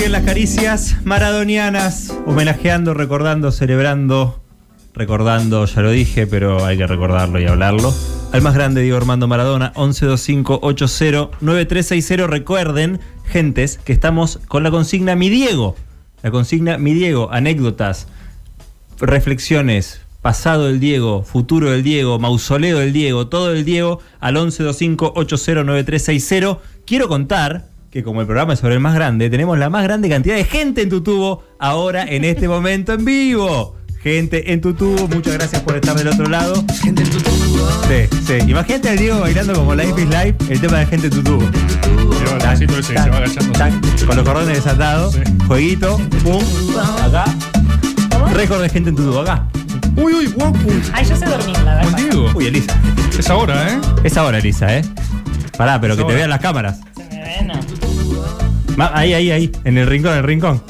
Siguen las caricias maradonianas, homenajeando, recordando, celebrando, recordando, ya lo dije, pero hay que recordarlo y hablarlo. Al más grande, Diego Armando Maradona, 1125809360. Recuerden, gentes, que estamos con la consigna Mi Diego. La consigna Mi Diego, anécdotas, reflexiones, pasado del Diego, futuro del Diego, mausoleo del Diego, todo del Diego al 1125809360. Quiero contar que como el programa es sobre el más grande, tenemos la más grande cantidad de gente en tu tubo ahora en este momento en vivo. Gente en tu tubo, muchas gracias por estar del otro lado. Gente en tu tubo. Sí, sí. Imagínate al Diego bailando como Life is Life, el tema de gente en tu tubo. Con los cordones desatados, Sí. jueguito, pum, acá. Récord de gente en tu tubo, acá. Uy, uy, guau. uy. Ay, yo sé dormir, la verdad. Diego. Uy, Elisa. Es ahora, ¿eh? Es ahora, Elisa, ¿eh? Pará, pero Es que te vean las cámaras. Se me ve, no. Ahí, ahí, ahí. En el rincón, en el rincón.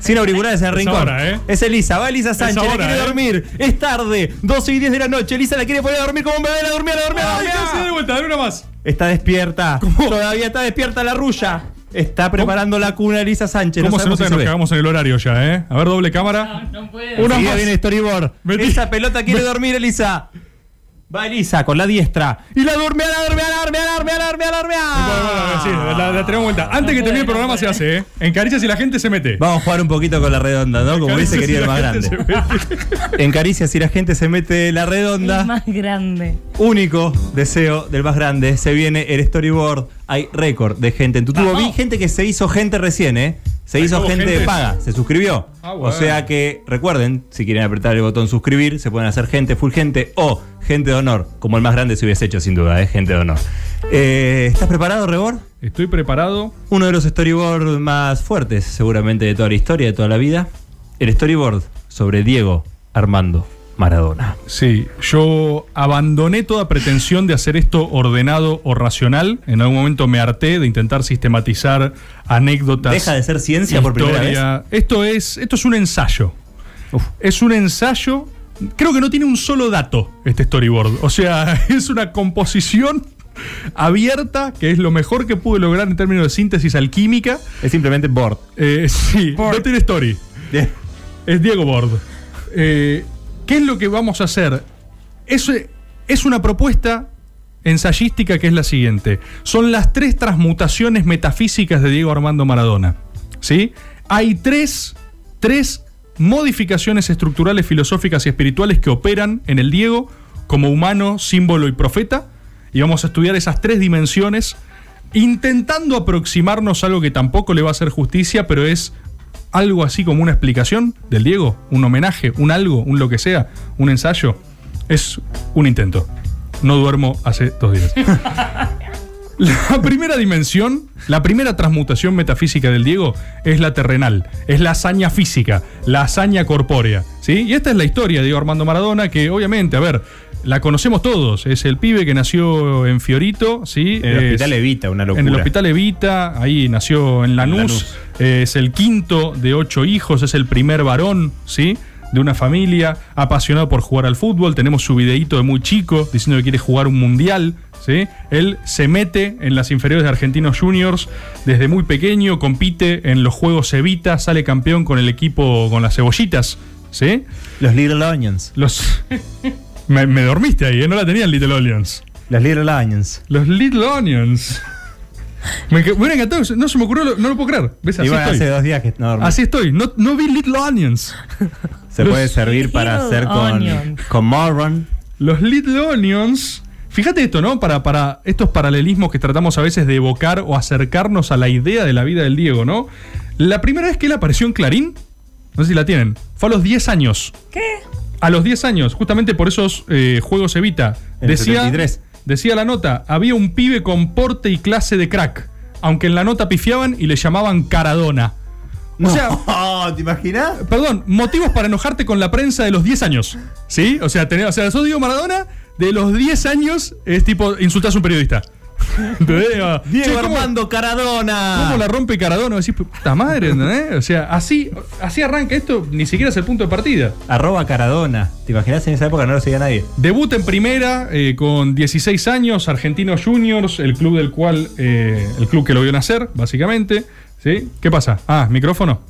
Sin auriculares en el Es rincón. ¿eh? Es Elisa, va Elisa Sánchez, ahora, la quiere ¿eh? dormir. Es tarde, 12 y 10 de la noche. Elisa la quiere poner a dormir como un bebé, la dormía, la dormía, la Ay, dormía. casi de vuelta, dale una más. Está despierta. Todavía está despierta la rulla. Está preparando la cuna Elisa Sánchez. ¿Cómo no se nota si que nos ve. cagamos en el horario ya, eh? A ver, doble cámara. No, no puedo. Una más. viene storyboard. Metí. Esa pelota quiere dormir, Elisa. Va Elisa con la diestra. Y la duerme, la duerme, la duerme, la duerme, la duerme, la bueno, sí, la, la tenemos vuelta. Antes que termine el programa se hace, ¿eh? En caricias y la gente se mete. Vamos a jugar un poquito con la redonda, ¿no? Como y querido el más grande. En Caricias, si la gente se mete la El redonda, más grande. único deseo del más grande, se viene el storyboard. Hay récord de gente en tu tubo. Vi gente que se hizo gente recién, ¿eh? Se hizo gente de paga, se suscribió. Ah, O sea que recuerden, si quieren apretar el botón suscribir, se pueden hacer gente, full gente o gente de honor, como el más grande se hubiese hecho sin duda, ¿eh? Gente de honor. Eh, ¿Estás preparado, Rebor? Estoy preparado. Uno de los storyboards más fuertes, seguramente, de toda la historia, de toda la vida. El storyboard sobre Diego Armando Maradona. Sí, yo abandoné toda pretensión de hacer esto ordenado o racional. En algún momento me harté de intentar sistematizar anécdotas. Deja de ser ciencia por primera vez. Esto es, esto es un ensayo. Uf. Es un ensayo. Creo que no tiene un solo dato este storyboard. O sea, es una composición abierta, que es lo mejor que pude lograr en términos de síntesis alquímica. Es simplemente board. Eh, sí, Board. no tiene story. Es Diego Bord. Eh, ¿Qué es lo que vamos a hacer? Es, es una propuesta ensayística que es la siguiente. Son las tres transmutaciones metafísicas de Diego Armando Maradona. ¿Sí? Hay tres, tres modificaciones estructurales, filosóficas y espirituales que operan en el Diego como humano, símbolo y profeta. Y vamos a estudiar esas tres dimensiones intentando aproximarnos a algo que tampoco le va a hacer justicia, pero es algo así como una explicación del Diego, un homenaje, un algo, un lo que sea, un ensayo. Es un intento. No duermo hace dos días. La primera dimensión, la primera transmutación metafísica del Diego es la terrenal, es la hazaña física, la hazaña corpórea. ¿sí? Y esta es la historia de Diego Armando Maradona, que obviamente, a ver, la conocemos todos. Es el pibe que nació en Fiorito, ¿sí? En el Es- hospital Evita, una locura. en el hospital Evita, ahí nació en Lanús, Lanús. eh, es el quinto de ocho hijos, es el primer varón, ¿sí? De una familia, apasionado por jugar al fútbol. Tenemos su videíto de muy chico diciendo que quiere jugar un mundial, ¿sí? Él se mete en las inferiores de Argentinos Juniors desde muy pequeño, compite en los Juegos Evita, sale campeón con el equipo, con las cebollitas, ¿sí? Los Little Onions. Los. me, me dormiste ahí, ¿eh? No la tenían Little Onions. Los Little Onions. Los Little Onions. Me, hubiera encantado, no se me ocurrió, lo- no lo puedo creer. ¿Ves? Así Igual hace estoy. dos días que no dormí. Así estoy. No, no vi Little Onions. Se los puede servir para hacer con, con marron. Los Little Onions. Fíjate esto, ¿no? Para, para estos paralelismos que tratamos a veces de evocar o acercarnos a la idea de la vida del Diego, ¿no? La primera vez que él apareció en Clarín, no sé si la tienen, fue a los 10 años. ¿Qué? A los 10 años, justamente por esos eh, juegos Evita. En Decía, 73. decía la nota, había un pibe con porte y clase de crack. Aunque en la nota pifiaban y le llamaban Caradona. O sea, Oh, ¿te imaginas? perdón, motivos para enojarte con la prensa de los 10 años. ¿Sí? O sea, tenés, o sea, sos Diego Maradona, de los 10 años es tipo, insultás a un periodista. Diego ¿cómo- Armando Caradona. ¿Cómo la rompe Caradona? Decís, puta madre, ¿entendés? O sea, así, así arranca esto, ni siquiera es el punto de partida. Arroba Caradona. ¿Te imaginas en esa época no lo seguía nadie? Debut en primera eh, con 16 años, Argentinos Juniors, el club del cual, eh, el club que lo vio nacer, básicamente. ¿Sí? ¿Qué pasa? Ah, micrófono.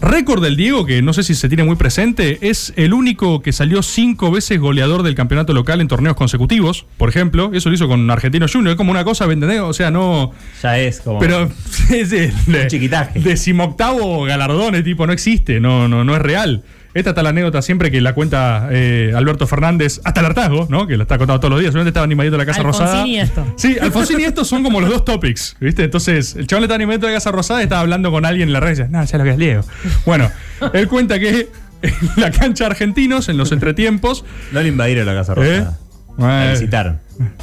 Récord del Diego, que no sé si se tiene muy presente, es el único que salió cinco veces goleador del campeonato local en torneos consecutivos, por ejemplo. Eso lo hizo con Argentinos Juniors. Es como una cosa, ¿me entendés? O sea, no. Ya es como. Pero es el chiquitaje. decimoctavo galardones, tipo, no existe, no, no, no es real. Esta está la anécdota siempre que la cuenta eh, Alberto Fernández, hasta el hartazgo, ¿no? Que la está contando todos los días. Seguramente estaba animadito en la Casa Alfonsín Rosada. y esto. Sí, Alfonsín y esto son como los dos topics, ¿viste? Entonces, el chaval estaba animadito en la Casa Rosada y estaba hablando con alguien en la red y decía, no, ya lo que es Diego. Bueno, él cuenta que en la cancha de argentinos, en los entretiempos, No le invadieron la Casa Rosada. La eh, visitaron.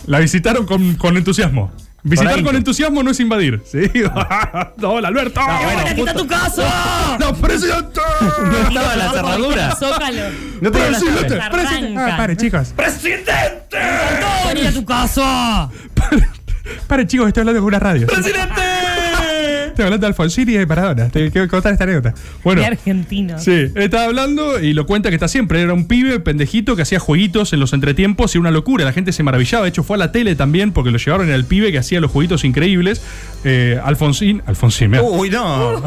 la visitaron con, con entusiasmo. Visitar con entusiasmo no es invadir. Sí. Hola, Alberto. ¡Bueno, aquí está tu casa! ¡No, presidente! No estaba la cerradura. Zócalo. No tenía la Presidente, presidente. Ah, pare, chicos. ¡Todo venir a tu casa! Pare, chicos, estoy hablando con una radio. ¡Presidente! Estoy hablando de Alfonsín y de Maradona. Te quiero contar esta anécdota. Bueno. De argentino. Sí, estaba hablando y lo cuenta que está siempre. Era un pibe pendejito que hacía jueguitos en los entretiempos y una locura. La gente se maravillaba. De hecho, fue a la tele también porque lo llevaron al pibe que hacía los jueguitos increíbles. Eh, Alfonsín. Alfonsín, mira. Uy, no.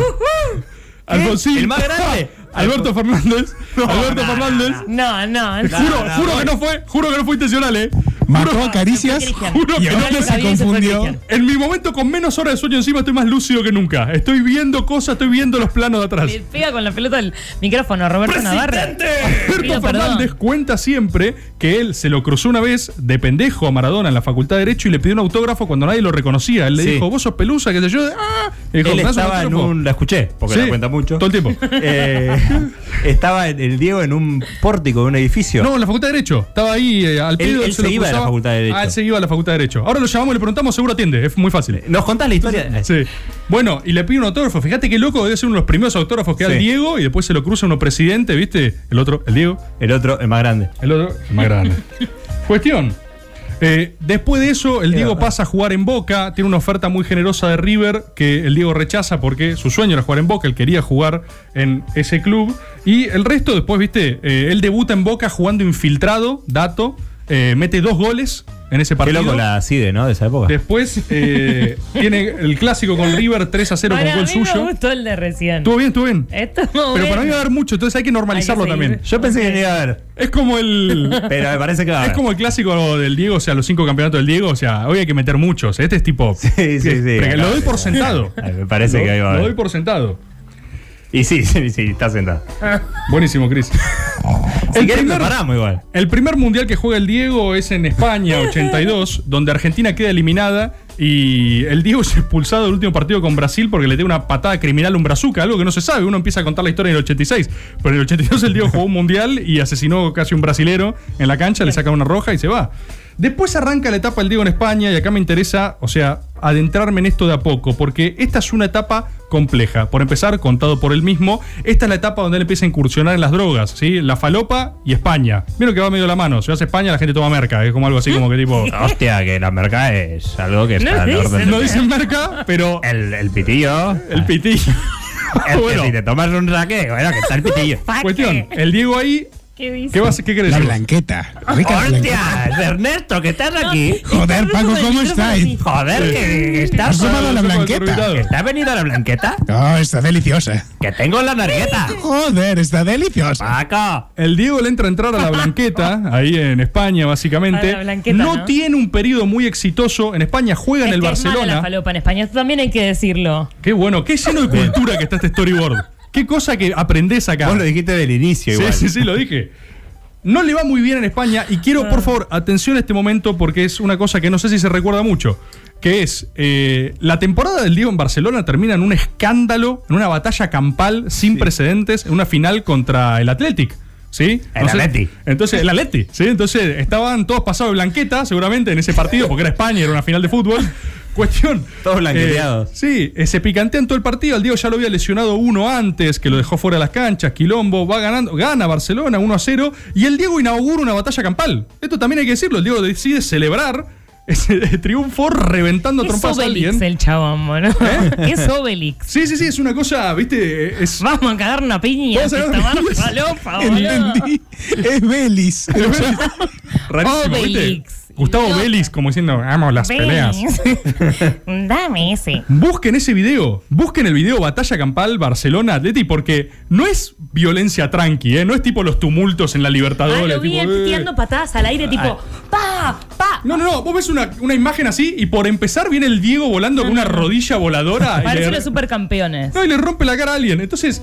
Alfonsín. ¿El más grande? Alberto Fernández. Alberto Fernández. No, no, no. Juro, no, juro no. que no fue, juro que no fue intencional, eh. Mató a Caricias. Juro que no se se confundió. En mi momento con menos horas de sueño encima estoy más lúcido que nunca. Estoy viendo cosas, estoy viendo los planos de atrás. Le pega con la pelota del micrófono a Roberto Navarra. Alberto Fernández cuenta siempre que él se lo cruzó una vez de pendejo a Maradona en la Facultad de Derecho y le pidió un autógrafo cuando nadie lo reconocía. Él le Sí. dijo, vos sos pelusa, que sé yo. ¡Ah! Dijo, Él "¿Me das un estaba en autógrafo?". un. La escuché, porque Sí, la cuenta mucho. Todo el tiempo. Eh, estaba el el Diego en un pórtico de un edificio. No, en la Facultad de Derecho. Estaba ahí eh, al pedo. él se se lo iba la. Facultad de Derecho. Ah, él se iba a la Facultad de Derecho. Ahora lo llamamos y le preguntamos, seguro atiende. Es muy fácil. ¿Nos contás la historia? Sí. Bueno, y le pide un autógrafo. Fíjate qué loco, debe ser uno de los primeros autógrafos que da el. Diego y después se lo cruza uno presidente, ¿viste? El otro, el Diego. El otro, el más grande. El otro, el más grande. Cuestión. eh, después de eso, el Diego pasa a jugar en Boca. Tiene una oferta muy generosa de River que el Diego rechaza porque su sueño era jugar en Boca. Él quería jugar en ese club. Y el resto, después, viste, eh, él debuta en Boca jugando infiltrado, dato. Eh, mete dos goles en ese Qué partido. loco la CIDE, ¿no? De esa época. Después eh, tiene el clásico con River 3 a 0 con gol mí me suyo. gustó el de recién. Estuvo bien, estuvo bien. Pero para mí va a haber mucho, entonces hay que normalizarlo Hay que seguir. también. Yo pensé que iba a haber. Es como el. Pero me parece que va a Es haber. como el clásico del Diego, o sea, los cinco campeonatos del Diego, o sea, hoy hay que meter muchos. Este es tipo. Sí, sí, sí. Pero lo doy por sentado. Me parece Lo- que ahí va a Lo doy por sentado. Y sí, sí, sí, está sentado. Buenísimo, Chris. Si El primer, igual. el primer mundial que juega el Diego es en España, 82, donde Argentina queda eliminada y el Diego es expulsado del último partido con Brasil porque le dio una patada criminal a un brazuca, algo que no se sabe. Uno empieza a contar la historia en el 86, pero en el 82 el Diego jugó un mundial y asesinó casi un brasilero en la cancha, le saca una roja y se va. Después arranca la etapa del Diego en España y acá me interesa, o sea, adentrarme en esto de a poco, porque esta es una etapa compleja. Por empezar, contado por él mismo, esta es la etapa donde él empieza a incursionar en las drogas, ¿sí? La falopa y España. Vieron que va medio de la mano. Si vas a España, la gente toma merca. Es como algo así como que tipo. Hostia, que la merca es algo que No está dicen, orden. No dicen merca, pero El, el pitillo. el pitillo. Es que bueno, si te tomas un raque, bueno, que está el pitillo. cuestión. El Diego ahí. ¿Qué dice? ¿Qué, vas, qué querés La blanqueta. Rica blanqueta. ¡Hostia! Ernesto, que estás aquí. Joder, Paco, ¿cómo estáis? Joder, que estás. ¿Has tomado la blanqueta? ¿Que está venido la blanqueta? Oh, está deliciosa. Que tengo la nargueta. Joder, está deliciosa. Paco. El Diego le entra a entrar a la Blanqueta, ahí en España, básicamente. A la Blanqueta, no, ¿no? tiene un periodo muy exitoso. En España juega en Es el que es mala la Barcelona. falopa en España. Esto también hay que decirlo. Qué bueno, qué lleno de cultura que está este storyboard. Qué cosa que aprendés acá. Vos lo dijiste del inicio Sí, igual. sí, sí, lo dije. No le va muy bien en España y quiero, Ah. por favor, atención a este momento porque es una cosa que no sé si se recuerda mucho. Que es, eh, la temporada del Diego en Barcelona termina en un escándalo, en una batalla campal sin precedentes, en una final contra el Athletic. ¿Sí? El Atleti. Entonces, el Atleti, ¿sí? Entonces, estaban todos pasados de blanqueta, seguramente, en ese partido, porque era España, era una final de fútbol. Cuestión. Todos blanqueteados. eh, sí, eh, se picantean todo el partido. El Diego ya lo había lesionado uno antes, que lo dejó fuera de las canchas. Quilombo va ganando, gana Barcelona 1 a 0. Y el Diego inaugura una batalla campal. Esto también hay que decirlo. El Diego decide celebrar ese triunfo reventando a Es trompadas a Obelix alguien. el chabón, boludo. ¿Eh? Es Obelix. Sí, sí, sí, es una cosa, viste, es... Vamos a cagar una piña. Vamos a cagar esta una piña. Entendí. Es Belis. Rarísimo, ¿viste? Gustavo. Vélez como diciendo, amo las peleas. Dame ese. Busquen ese video, busquen el video Batalla Campal Barcelona Atleti porque no es violencia tranqui, ¿eh? no es tipo los tumultos en la Ah, Libertadores. lo vi tipo, eh, tirando patadas al aire, tipo, pa, pa. No, no, no, vos ves una, una imagen así y por empezar viene el Diego volando con una rodilla voladora Parecen los supercampeones. no, y le rompe la cara a alguien. Entonces,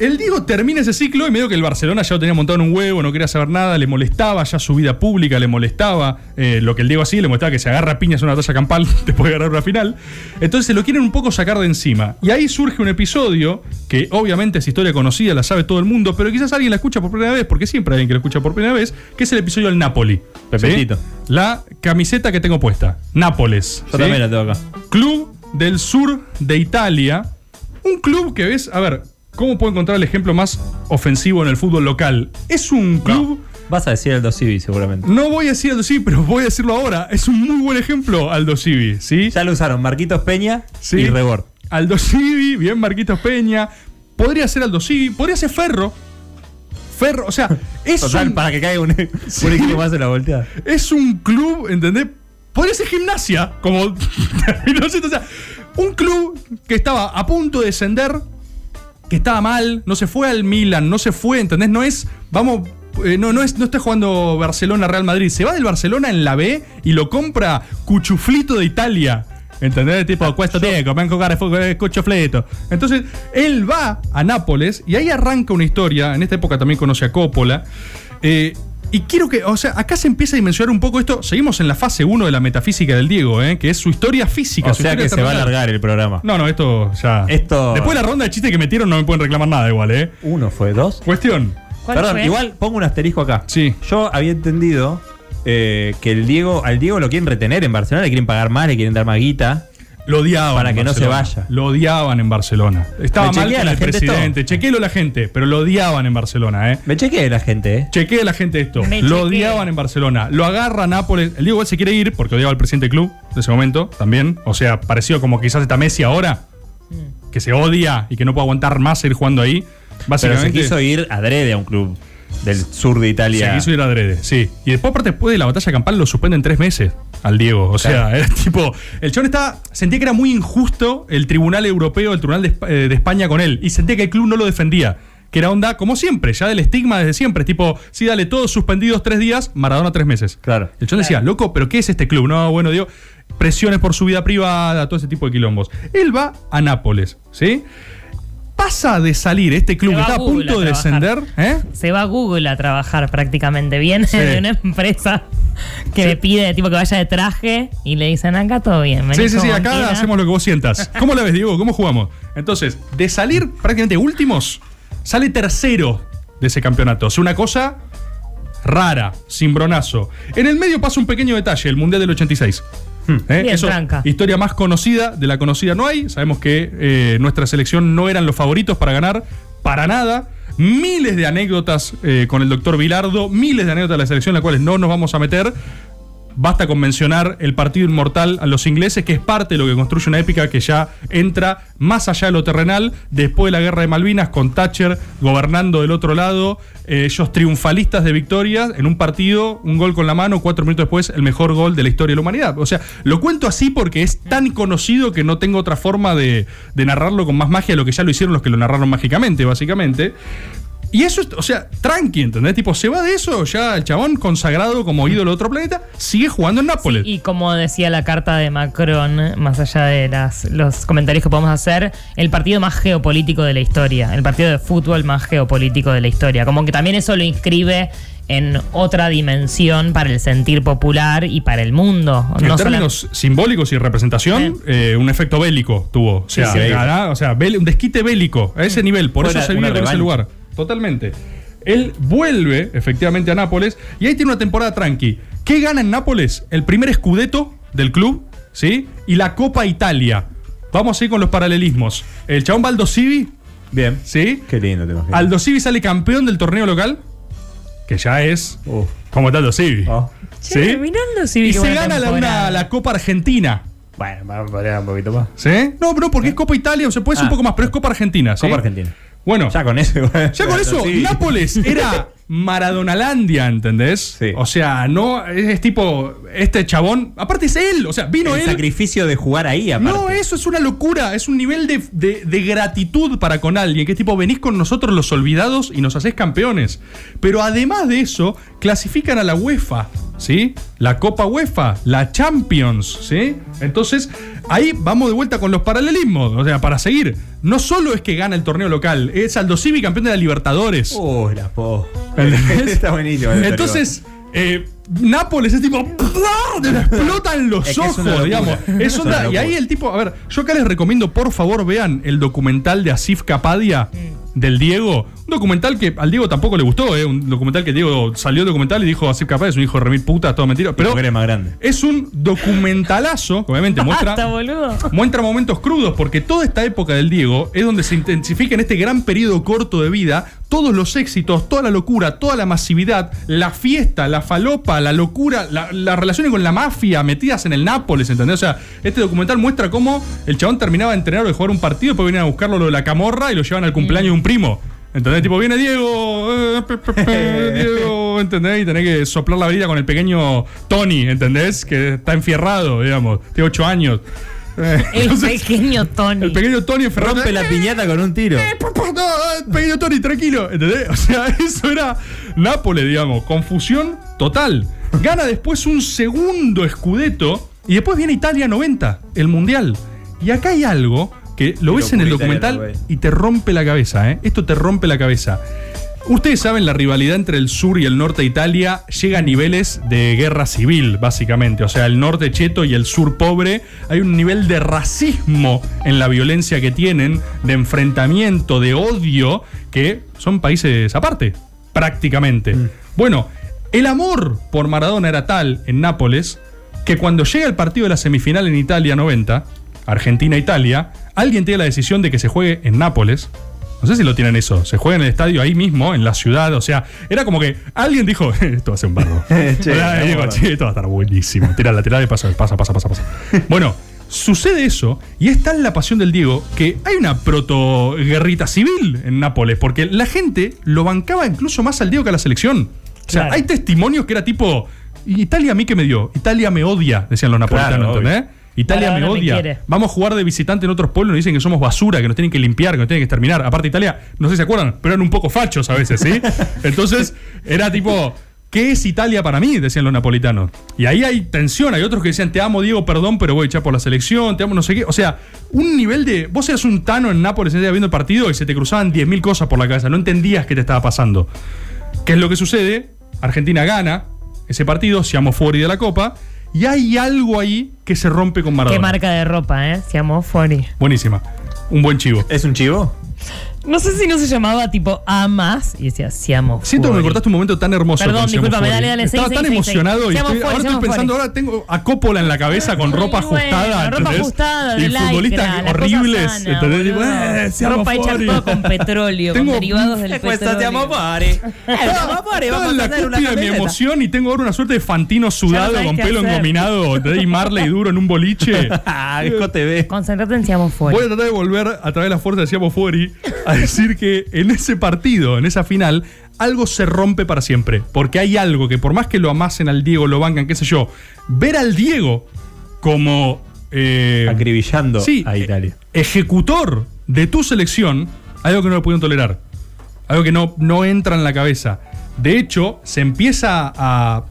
el Diego termina ese ciclo y medio que el Barcelona ya lo tenía montado en un huevo, no quería saber nada, le molestaba ya su vida pública, le molestaba eh, lo que el Diego hacía, le molestaba que se agarra piñas en una batalla campal después de ganar una final. Entonces se lo quieren un poco sacar de encima. Y ahí surge un episodio que obviamente es historia conocida, la sabe todo el mundo, pero quizás alguien la escucha por primera vez, porque siempre hay alguien que la escucha por primera vez, que es el episodio del Napoli. Pepetito. La camiseta que tengo puesta. Nápoles. Yo ¿sí? también la tengo acá. Club del sur de Italia. Un club que ves, a ver, ¿cómo puedo encontrar el ejemplo más ofensivo en el fútbol local? Es un club, Vas a decir 2 Civi seguramente. no, voy a decir Aldo Civi, pero voy a decirlo ahora. Es un muy buen ejemplo, Aldo Civi, ¿sí? Ya lo usaron Marquitos Peña Sí. y Rebord. Aldo Civi, bien Marquitos Peña. Podría ser Aldo Civi, podría ser Ferro. Ferro, o sea, es Total, un, para que caiga un, un equipo más en la volteada. es un club, ¿entendés? Podría ser gimnasia, como o sea, un club que estaba a punto de descender, que estaba mal, no se fue al Milan, no se fue, ¿entendés? No es, vamos, eh, no, no, es, no está jugando Barcelona Real Madrid, se va del Barcelona en la B y lo compra Cuchuflito de Italia. ¿Entendés? Tipo, cuesta tiempo, ven a jugar cuchuflito. Entonces, él va a Nápoles y ahí arranca una historia. En esta época también conoce a Coppola. eh, y quiero que, o sea, acá se empieza a dimensionar un poco esto. Seguimos en la fase 1 de la metafísica del Diego, ¿eh? que es su historia física. O su sea que se va a alargar el programa. No, no, esto ya. Esto- Después de la ronda de chistes que metieron, no me pueden reclamar nada igual, ¿eh? Uno fue, dos. Cuestión. ¿Cuál Perdón, fue? igual pongo un asterisco acá. Sí. Yo había entendido eh, que el Diego, al Diego lo quieren retener en Barcelona, le quieren pagar más, le quieren dar más guita. Lo odiaban. Para que no se vaya. Lo odiaban en Barcelona. Estaba ¿Me mal con la el gente presidente. esto? Chequelo la gente, pero lo odiaban en Barcelona, ¿eh? Me chequeé la gente, ¿eh? Chequee la gente esto. Me lo chequeé. odiaban en Barcelona. Lo agarra Nápoles. El Diego igual se quiere ir porque odiaba al presidente del club de ese momento también. O sea, parecido como quizás está Messi ahora. Mm. Que se odia y que no puede aguantar más ir jugando ahí. Pero Básicamente. se quiso ir adrede a un club del sur de Italia. Se quiso ir adrede, sí. Y después, aparte, después de la batalla campal, lo suspenden tres meses al Diego. O sea, era tipo. El chon estaba. Sentía que era muy injusto el Tribunal Europeo, el Tribunal de, eh, de España con él. Y sentía que el club no lo defendía. Que era onda, como siempre, ya del estigma desde siempre. Tipo, sí, dale, todos suspendidos tres días, Maradona tres meses. Claro. El chon decía, loco, ¿pero qué es este club? No, bueno, digo, presiones por su vida privada, todo ese tipo de quilombos. Él va a Nápoles, ¿sí? Pasa de salir este club que está a Google punto a de descender, ¿eh? Se va a Google a trabajar prácticamente. Viene Sí. de una empresa que le pide tipo que vaya de traje y le dicen acá todo bien. Sí, sí, sí, acá quieras". hacemos lo que vos sientas. ¿Cómo la ves, Diego? ¿Cómo jugamos? Entonces, de salir prácticamente últimos, sale tercero de ese campeonato. Sea, una cosa rara, cimbronazo. En el medio pasa un pequeño detalle, el Mundial del 86. ¿Eh? Bien, tranca. Historia más conocida, de la conocida no hay. Sabemos que eh, nuestra selección no eran los favoritos para ganar, para nada. Miles de anécdotas eh, con el doctor Vilardo, miles de anécdotas de la selección, las cuales no nos vamos a meter. Basta con mencionar el partido inmortal a los ingleses, que es parte de lo que construye una épica que ya entra más allá de lo terrenal, después de la guerra de Malvinas, con Thatcher gobernando del otro lado, eh, ellos triunfalistas de victorias, en un partido, un gol con la mano, cuatro minutos después, el mejor gol de la historia de la humanidad. O sea, lo cuento así porque es tan conocido que no tengo otra forma de, de narrarlo con más magia de lo que ya lo hicieron los que lo narraron mágicamente, básicamente. Y eso, es- o sea, tranqui, ¿entendés? Tipo, se va de eso, ya el chabón consagrado como ídolo de otro planeta, sigue jugando en Nápoles. Y como decía la carta de Macron, más allá de las, los comentarios que podemos hacer, el partido más geopolítico de la historia, el partido de fútbol más geopolítico de la historia. Como que también eso lo inscribe en otra dimensión para el sentir popular y para el mundo. en No términos simbólicos y representación, eh, un efecto bélico tuvo. O sea, Sí, sí. gana- o sea bel- un desquite bélico a ese nivel. Por Fue eso se una vive con ese lugar. Totalmente. Él vuelve efectivamente a Nápoles y ahí tiene una temporada tranqui. ¿Qué gana en Nápoles? El primer escudeto del club, ¿sí? Y la Copa Italia. Vamos a ir con los paralelismos. El chabón Baldo Civi, Bien. ¿sí? Qué lindo te imaginas. Aldo Civi sale campeón del torneo local, que ya es Uf. Como tanto Civi. Oh. Che, mirando si Y se gana la, una- la Copa Argentina. Bueno, vamos a un poquito más. ¿Sí? No, no, porque es Copa Italia, o sea, puede ser un Ah. poco más, pero es Copa Argentina. ¿sí? Copa Argentina. Bueno, Ya con eso. Ya con eso, Sí. Nápoles era Maradonalandia, ¿entendés? Sí. O sea, no es, es tipo, este chabón, aparte es él, o sea, vino El él. sacrificio de jugar ahí, aparte. No, eso es una locura, es un nivel de, de- de gratitud para con alguien, que es tipo, venís con nosotros los olvidados y nos hacés campeones. Pero además de eso, clasifican a la UEFA, ¿sí? La Copa UEFA, la Champions, ¿sí? Entonces, ahí vamos de vuelta con los paralelismos, o sea, para seguir. No solo es que gana el torneo local, es Aldo Civi campeón de la Libertadores. Oh, la po. Está buenísimo. Entonces, eh, Nápoles es tipo. explotan los Es que es ojos, locura. digamos. Es onda- y ahí el tipo. A ver, yo acá les recomiendo, por favor, vean el documental de Asif Kapadia del Diego. Un documental que al Diego tampoco le gustó, ¿eh? Un documental que Diego salió el documental y dijo: Asif Kapadia es un hijo de remil puta, todo mentira. Pero más grande. es un documentalazo que obviamente muestra. Basta, boludo. Muestra momentos crudos porque toda esta época del Diego es donde se intensifica en este gran periodo corto de vida todos los éxitos, toda la locura, toda la masividad, la fiesta, la falopa, la locura, la- las relaciones con la mafia metidas en el Nápoles, ¿entendés? O sea, este documental muestra cómo el chabón terminaba de entrenar o de jugar un partido, después venían a buscarlo lo de la camorra y lo llevan al cumpleaños de un primo. ¿Entendés? Tipo, viene Diego, eh, pe, pe, pe, Diego, ¿entendés? Y tenés que soplar la vida con el pequeño Tony, ¿entendés? Que está enfierrado, digamos, tiene 8 años. El pequeño Tony. el pequeño Tony. Rompe la piñata con un tiro. Eh, no, pequeño Tony, tranquilo. ¿Entendés? O sea, eso era Nápoles, digamos. Confusión total. Gana después un segundo escudeto y después viene Italia 90, el Mundial. Y acá hay algo que lo ves en el documental italiano, y te rompe la cabeza, ¿eh? Esto te rompe la cabeza. Ustedes saben, la rivalidad entre el sur y el norte de Italia llega a niveles de guerra civil, básicamente. O sea, el norte cheto y el sur pobre. Hay un nivel de racismo en la violencia que tienen, de enfrentamiento, de odio, que son países aparte, prácticamente. Bueno, el amor por Maradona era tal en Nápoles que cuando llega el partido de la semifinal en Italia 90, Argentina-Italia, alguien tiene la decisión de que se juegue en Nápoles. No sé si lo tienen eso. Se juega en el estadio ahí mismo, en la ciudad. O sea, era como que alguien dijo, esto va a ser un barro. Che, digo, che, esto va a estar buenísimo. Tira la tirada y pasa, pasa, pasa, pasa, pasa. Bueno, sucede eso y es tal la pasión del Diego que hay una proto-guerrita civil en Nápoles porque la gente lo bancaba incluso más al Diego que a la selección. O sea, Claro. hay testimonios que era tipo, Italia a mí que me dio, Italia me odia, decían los napolitanos, Claro, obvio. Italia me Maradona me odia. Vamos a jugar de visitante en otros pueblos y nos dicen que somos basura, que nos tienen que limpiar, que nos tienen que exterminar. Aparte, Italia, no sé si se acuerdan, pero eran un poco fachos a veces, ¿sí? Entonces, era tipo, ¿qué es Italia para mí? Decían los napolitanos. Y ahí hay tensión, hay otros que decían, te amo, Diego, perdón, pero voy a echar por la selección, te amo, no sé qué. O sea, un nivel de. Vos eras un tano en Nápoles día viendo el partido y se te cruzaban 10.000 cosas por la cabeza, no entendías qué te estaba pasando. ¿Qué es lo que sucede? Argentina gana ese partido, seamos fuera de la Copa, y hay algo ahí que se rompe con Maradona. Qué marca de ropa, ¿eh? Se llamó Fori. Buenísima. Un buen chivo. ¿Es un chivo? No sé si no se llamaba tipo A más y decía Siamo Siento que me Fori. cortaste un momento tan hermoso. Perdón, con Siamo discúlpame, Fuori. dale, dale, Estaba tan emocionado y Siamo estoy- Fuori, ahora Siamo estoy pensando, Fuori. ahora tengo a Coppola en la cabeza con ropa Muy bueno, ajustada. ropa ¿entendés? ajustada, y lycra, futbolistas horribles. sana, ¿entendés? Tipo, boludo. eh, Siamo ropa hecha todo con petróleo, Tengo- con derivados del Cuesta petróleo. siamo fuori. Siamo fuori, Estaba vamos en a la cúspide de mi emoción y tengo ahora una suerte de Fantino sudado con pelo engominado, ¿entendés? y Marley duro en un boliche. Ah, TV. Concentrate en Siamo Fori. Voy a tratar de volver a través de la fuerza de Siamo Fuori a decir que en ese partido, en esa final, algo se rompe para siempre. Porque hay algo que por más que lo amasen al Diego, lo bancan, qué sé yo, ver al Diego como... eh, Acribillando sí, a Italia. eh, ejecutor de tu selección, algo que no lo pudieron tolerar. Algo que no, no entra en la cabeza. De hecho, se empieza a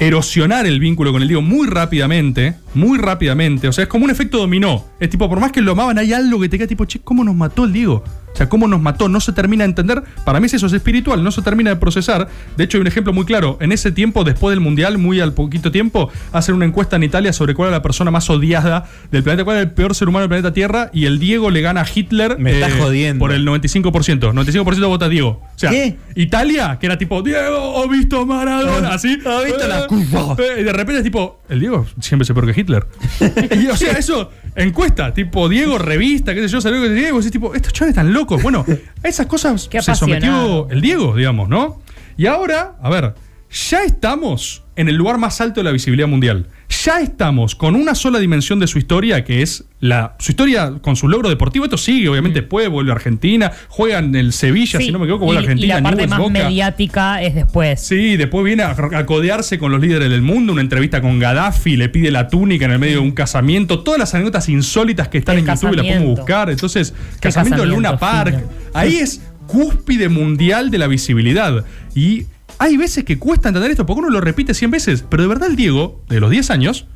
erosionar el vínculo con el Diego muy rápidamente, muy rápidamente. O sea, es como un efecto dominó. Es tipo, por más que lo amaban, hay algo que te queda tipo, che, ¿cómo nos mató el Diego? O sea, ¿cómo nos mató? No se termina de entender. Para mí eso es espiritual, no se termina de procesar. De hecho, hay un ejemplo muy claro. En ese tiempo, después del Mundial, muy al poquito tiempo, hacen una encuesta en Italia sobre cuál era la persona más odiada del planeta, cuál era el peor ser humano del planeta Tierra, y el Diego le gana a Hitler Me estás jodiendo. por el 95%. 95% vota Diego. O sea, ¿Qué? Italia, que era tipo, Diego, ¿has visto Maradona? Así. ¿Has visto la Eh, curva? eh, Y de repente es tipo, el Diego siempre se peor que Hitler. y o sea, eso, encuesta, tipo Diego, revista, qué sé yo, salió que Diego, así tipo, estos chavales están locos. Bueno, a esas cosas Qué se sometió el Diego, digamos, ¿no? Y ahora, a ver, ya estamos en el lugar más alto de la visibilidad mundial. Ya estamos con una sola dimensión de su historia, que es la su historia con su logro deportivo. Esto sigue, obviamente, después vuelve a Argentina, juega en el Sevilla, Sí, si no me equivoco, vuelve a Argentina, Y la parte más Boca. mediática es después. Sí, después viene a, a codearse con los líderes del mundo, una entrevista con Gaddafi, le pide la túnica en el medio de un casamiento, todas las anécdotas insólitas que están El en YouTube y las podemos buscar. Entonces, casamiento en Luna Park, fino. ahí es cúspide mundial de la visibilidad. Y hay veces que cuesta entender esto, porque uno lo repite 100 veces, pero de verdad el Diego, de los 10 años,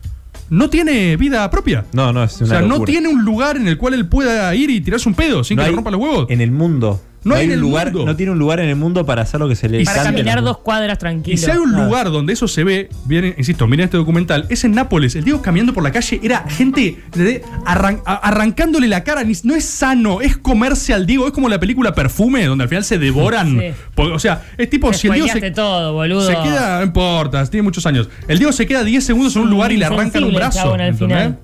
no tiene vida propia. No, no, es o una sea, no tiene un lugar en el cual él pueda ir y tirarse un pedo sin No que le rompa los huevos. En el mundo. No hay en un el lugar, mundo. No tiene un lugar en el mundo para hacer lo que se le Para caminar dos cuadras Y tranquilo. si hay un Ah. lugar donde eso se ve, viene, insisto, miren este documental, es en Nápoles. El Diego caminando por la calle era gente de- arran- a- arrancándole la cara. No es sano, es comerse al Diego. Es como la película Perfume, donde al final se devoran. Sí. O sea, es tipo, Te si el Diego se, spoileaste todo, boludo. se queda, no importa, tiene muchos años. El Diego se queda 10 segundos en un lugar y le arrancan un brazo. chabón al ¿entendés? final.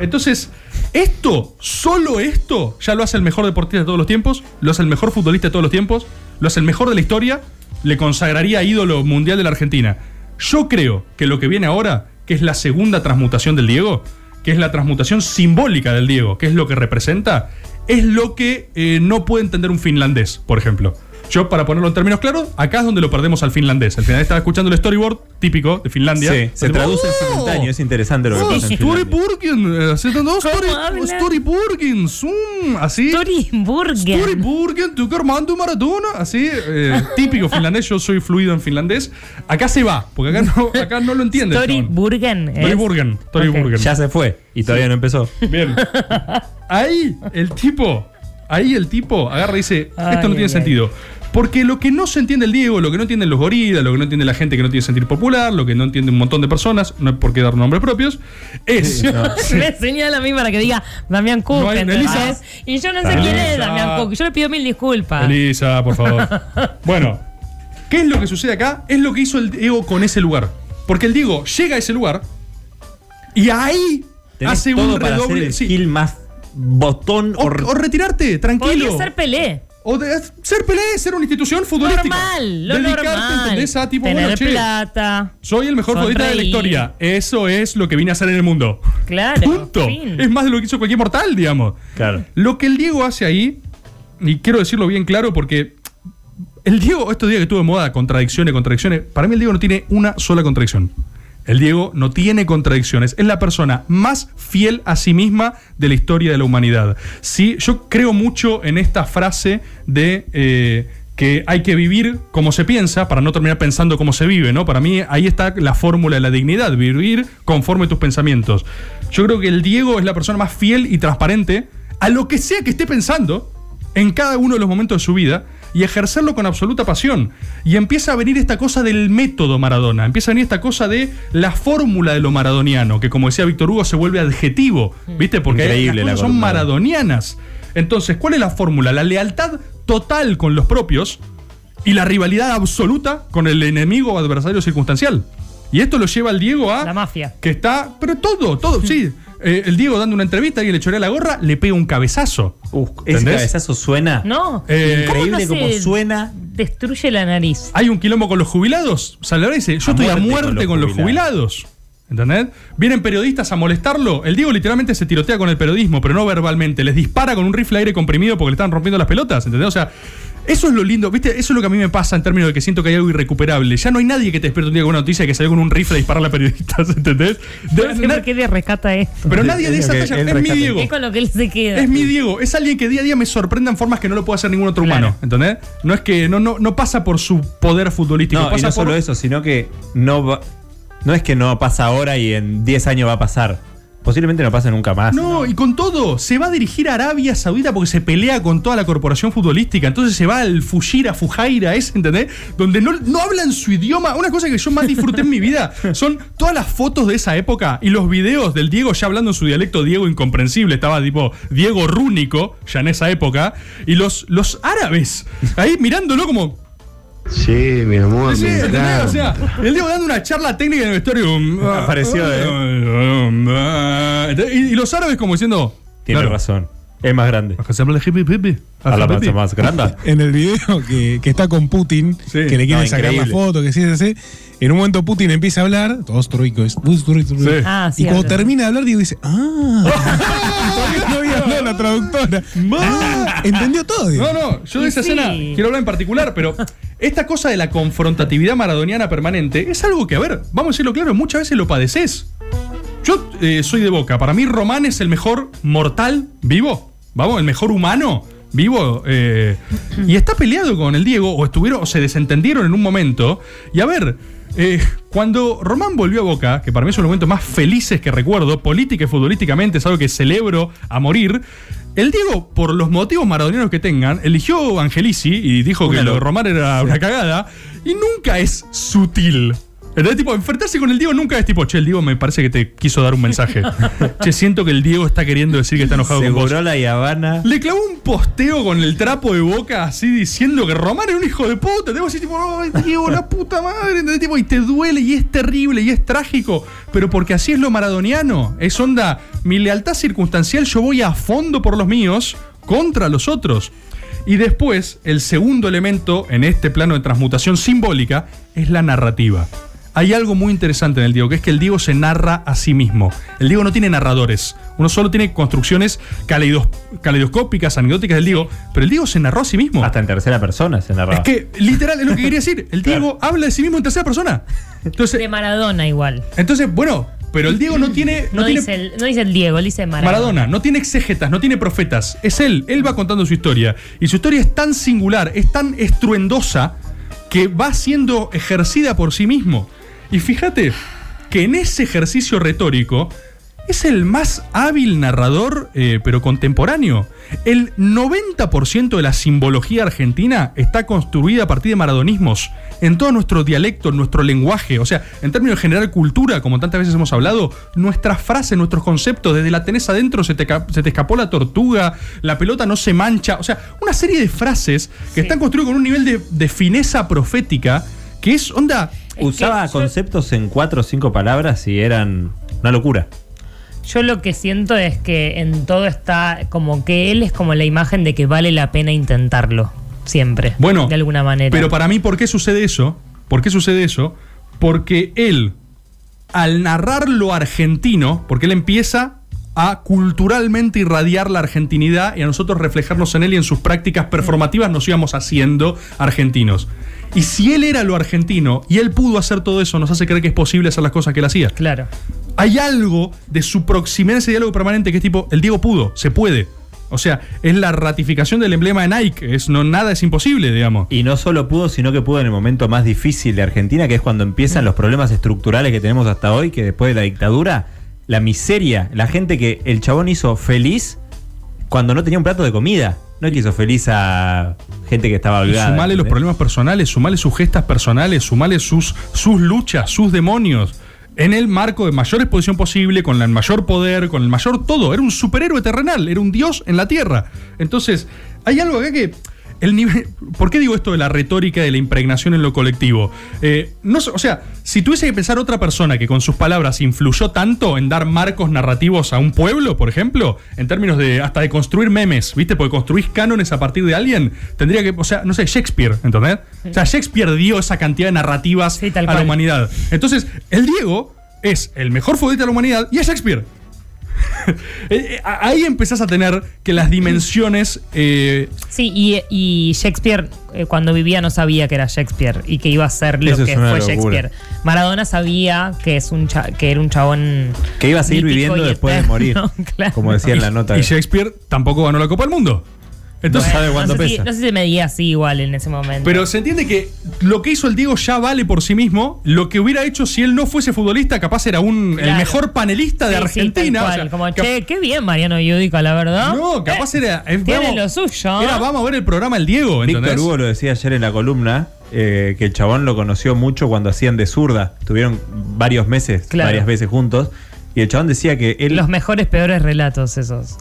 Entonces, esto, solo esto, ya lo hace el mejor deportista de todos los tiempos, lo hace el mejor futbolista de todos los tiempos, lo hace el mejor de la historia, le consagraría ídolo mundial de la Argentina. Yo creo que lo que viene ahora, que es la segunda transmutación del Diego, que es la transmutación simbólica del Diego, que es lo que representa, es lo que eh, no puede entender un finlandés, por ejemplo. Yo, para ponerlo en términos claros, acá es donde lo perdemos al finlandés. El finlandés estaba escuchando el storyboard típico de Finlandia. Sí, se traduce en ¡Oh! simultáneo, es interesante lo que Oh, pasa en Story Finlandia. Burgen, eh, así, no, story, habla? story Burgen, zoom, así. Story Burger. Story Burgen, tu Armando Maradona, así, eh, típico finlandés, yo soy fluido en finlandés. Acá se va, porque acá no, acá no lo entiende. el Story chabón. Burgen. Story es- Burgen, Story Ok. Burgen. Ya se fue y todavía no empezó. Bien. Ahí el tipo, ahí el tipo agarra y dice, esto Ay, no tiene ay, sentido. Porque lo que no se entiende el Diego, lo que no entienden los gorilas, lo que no entiende la gente que no tiene sentir popular, lo que no entiende un montón de personas, no hay por qué dar nombres propios, es... Me señala a mí para que diga Damián Cook. No. Elisa. Y yo no sé quién es. Damián Cook. Yo le pido mil disculpas. Elisa, por favor. bueno, ¿qué es lo que sucede acá? Es lo que hizo el Diego con ese lugar. Porque el Diego llega a ese lugar y ahí Tenés hace todo un para hacer redoble. el sí. más botón O, o, o retirarte, tranquilo. Podría ser Pelé. O de ser Pelé, ser una institución futbolística. Normal, lo Dedicarte, normal. ¿entendés? A tipo, Tener bueno, che, plata. soy el mejor futbolista de la historia. Eso es lo que vine a hacer en el mundo. Claro. Punto. fin. Es más de lo que hizo cualquier mortal, digamos. Claro. Lo que el Diego hace ahí, y quiero decirlo bien claro porque el Diego, estos días que estuvo de moda, contradicciones, contradicciones, para mí el Diego no tiene una sola contradicción. El Diego no tiene contradicciones. Es la persona más fiel a sí misma de la historia de la humanidad. Sí, yo creo mucho en esta frase de eh, que hay que vivir como se piensa para no terminar pensando como se vive, ¿no? Para mí ahí está la fórmula de la dignidad, vivir conforme tus pensamientos. Yo creo que el Diego es la persona más fiel y transparente a lo que sea que esté pensando en cada uno de los momentos de su vida y ejercerlo con absoluta pasión. Y empieza a venir esta cosa del método Maradona, empieza a venir esta cosa de la fórmula de lo maradoniano, que como decía Víctor Hugo se vuelve adjetivo, ¿viste? Porque Increíble las cosas son maradonianas. Entonces, ¿cuál es la fórmula? La lealtad total con los propios y la rivalidad absoluta con el enemigo o adversario circunstancial. Y esto lo lleva al Diego a La mafia. que está, pero todo, todo, sí. Eh, el Diego dando una entrevista y le chorea la gorra, le pega un cabezazo. Uf, ese ¿Entendés? cabezazo suena. No. Eh, ¿Cómo Increíble no se como suena. Destruye la nariz. Hay un quilombo con los jubilados. Y dice, yo A estoy a muerte muerte con los jubilados. ¿Entendés? Vienen periodistas a molestarlo. El Diego literalmente se tirotea con el periodismo, pero no verbalmente. Les dispara con un rifle aire comprimido porque le están rompiendo las pelotas. ¿Entendés? O sea, eso es lo lindo. ¿Viste? Eso es lo que a mí me pasa en términos de que siento que hay algo irrecuperable. Ya no hay nadie que te despierte un día con una noticia que salió con un rifle a disparar a periodistas. ¿Entendés? De- No por qué le rescata esto. pero nadie de Es esa lo que talla. él Es mi. Diego. Es con lo que él se queda. Es mi Diego, es alguien que día a día me sorprende en formas que no lo puede hacer ningún otro Claro. humano, ¿entendés? No es que no, no, no pasa por su poder futbolístico, No, y pasa no por solo eso, sino que no va- no es que no pasa ahora y en 10 años va a pasar. Posiblemente no pase nunca más. No, y con todo, se va a dirigir a Arabia Saudita porque se pelea con toda la corporación futbolística. Entonces se va al Fujira, Fujaira, ese, ¿entendés? Donde no, no hablan su idioma. Una cosa que yo más disfruté en mi vida son todas las fotos de esa época y los videos del Diego ya hablando en su dialecto Diego incomprensible. Estaba tipo Diego rúnico, ya en esa época. Y los, los árabes ahí mirándolo como. Sí, mi amor, Sí. O sea, el Diego dando una charla técnica en el vestuario. Apareció, Y, y los árabes como diciendo. Tiene claro, razón. Es más grande. A la masa más grande. En el video que, que está con Putin, Sí. que le quieren No, sacar la foto, que sí, sí, sí. En un momento Putin empieza a hablar, todos troicos. Sí. Ah, sí, y cuando habla. termina de hablar, Diego dice, ah. Todavía no había hablado la traductora. Ah, entendió todo. Diego. No, no, yo de esa sí. escena quiero hablar en particular, pero esta cosa de la confrontatividad maradoniana permanente es algo que, a ver, vamos a decirlo claro, muchas veces lo padeces. Yo eh, soy de boca, para mí Román es el mejor mortal vivo, vamos, el mejor humano vivo, eh, y está peleado con el Diego, o estuvieron, o se desentendieron en un momento, y a ver. eh, cuando Román volvió a Boca, que para mí es uno de los momentos más felices que recuerdo, política y futbolísticamente, es algo que celebro a morir, el Diego, por los motivos maradonianos que tengan, eligió Angelici y dijo que lo de. Román era una cagada. Y nunca es sutil. ¿Entendés? Tipo, enfrentarse con el Diego nunca es tipo, che, el Diego me parece que te quiso dar un mensaje. che, siento que el Diego está queriendo decir que está enojado con vos. La Habana. Le clavó un posteo con el trapo de boca así diciendo que Román era un hijo de puta. Te así tipo, ay, Diego, la puta madre. ¿entendés? Tipo, y te duele y es terrible y es trágico. Pero porque así es lo maradoniano. Es onda, mi lealtad circunstancial, yo voy a fondo por los míos contra los otros. Y después, el segundo elemento en este plano de transmutación simbólica es la narrativa. Hay algo muy interesante en el Diego, que es que el Diego se narra a sí mismo. El Diego no tiene narradores. Uno solo tiene construcciones caleidos- caleidoscópicas, anecdóticas del Diego, pero el Diego se narró a sí mismo. Hasta en tercera persona se narraba. Es que, literal, es lo que quería decir. El Diego habla de sí mismo en tercera persona. Entonces, De Maradona igual. entonces bueno, pero el Diego no tiene. No, No, tiene dice el, no dice el Diego, él dice Maradona. Maradona no tiene exégetas, no tiene profetas. Es él. Él va contando su historia. Y su historia es tan singular, es tan estruendosa, que va siendo ejercida por sí mismo. Y fíjate que en ese ejercicio retórico es el más hábil narrador, eh, pero contemporáneo. El 90% de la simbología argentina está construida a partir de maradonismos. En todo nuestro dialecto, en nuestro lenguaje, o sea, en términos de generar cultura, como tantas veces hemos hablado, nuestras frases, nuestros conceptos, desde la tenés adentro, se te, ca- se te escapó la tortuga, la pelota no se mancha, o sea, una serie de frases que Sí. están construidas con un nivel de, de fineza profética que es, onda, Usaba yo- conceptos en cuatro o cinco palabras y eran una locura. Yo lo que siento es que en todo está como que él es como la imagen de que vale la pena intentarlo. Siempre. Bueno, De alguna manera. Pero para mí, ¿por qué sucede eso? ¿Por qué sucede eso? Porque él, al narrar lo argentino, porque él empieza a culturalmente irradiar la argentinidad y a nosotros reflejarnos en él y en sus prácticas performativas nos íbamos haciendo argentinos. Y si él era lo argentino y él pudo hacer todo eso, nos hace creer que es posible hacer las cosas que él hacía. Claro. Hay algo de su proximidad, ese diálogo permanente, que es tipo, el Diego pudo, se puede. O sea, es la ratificación del emblema de Nike, es, no, nada es imposible, digamos. Y no solo pudo, sino que pudo en el momento más difícil de Argentina, que es cuando empiezan los problemas estructurales que tenemos hasta hoy, que después de la dictadura, la miseria, la gente que el chabón hizo feliz cuando no tenía un plato de comida. No hizo feliz a gente que estaba Y holgada. sumale los problemas personales, sumale sus gestas personales, sumale sus, sus luchas, sus demonios. En el marco de mayor exposición posible, con el mayor poder, con el mayor todo. Era un superhéroe terrenal, era un dios en la tierra. Entonces, hay algo acá que. El nivel, ¿Por qué digo esto de la retórica de la impregnación en lo colectivo? Eh, no, o sea, si tuviese que pensar otra persona que con sus palabras influyó tanto en dar marcos narrativos a un pueblo, por ejemplo, en términos de hasta de construir memes, ¿viste? Porque construís cánones a partir de alguien, tendría que, o sea, no sé, Shakespeare, ¿entendés? O sea, Shakespeare dio esa cantidad de narrativas Sí, a la humanidad. Entonces, el Diego es el mejor futbolista de la humanidad y es Shakespeare. Eh, eh, Ahí empezás a tener que las dimensiones eh, Sí, y, y Shakespeare eh, cuando vivía no sabía que era Shakespeare y que iba a ser lo Eso que fue locura. Shakespeare. Maradona sabía que es un cha- que era un chabón Que iba a seguir viviendo y después de morir. claro. Como decía en la nota. y Shakespeare tampoco ganó la Copa del Mundo. Entonces, No sabe no, cuánto sé si, pesa. no sé si se medía así igual en ese momento. Pero se entiende que lo que hizo el Diego ya vale por sí mismo. Lo que hubiera hecho si él no fuese futbolista, capaz era un, el mejor panelista de Sí, Argentina. o sea, como, che, qué bien Mariano Yudica, la verdad. No, capaz era. eh, Tiene vamos- lo suyo. Era vamos a ver el programa El Diego, Víctor. Hugo lo decía ayer en la columna, eh, que el chabón lo conoció mucho cuando hacían de zurda. Tuvieron varios meses, Claro. varias veces juntos. Y el chabón decía que él Los mejores, peores relatos esos.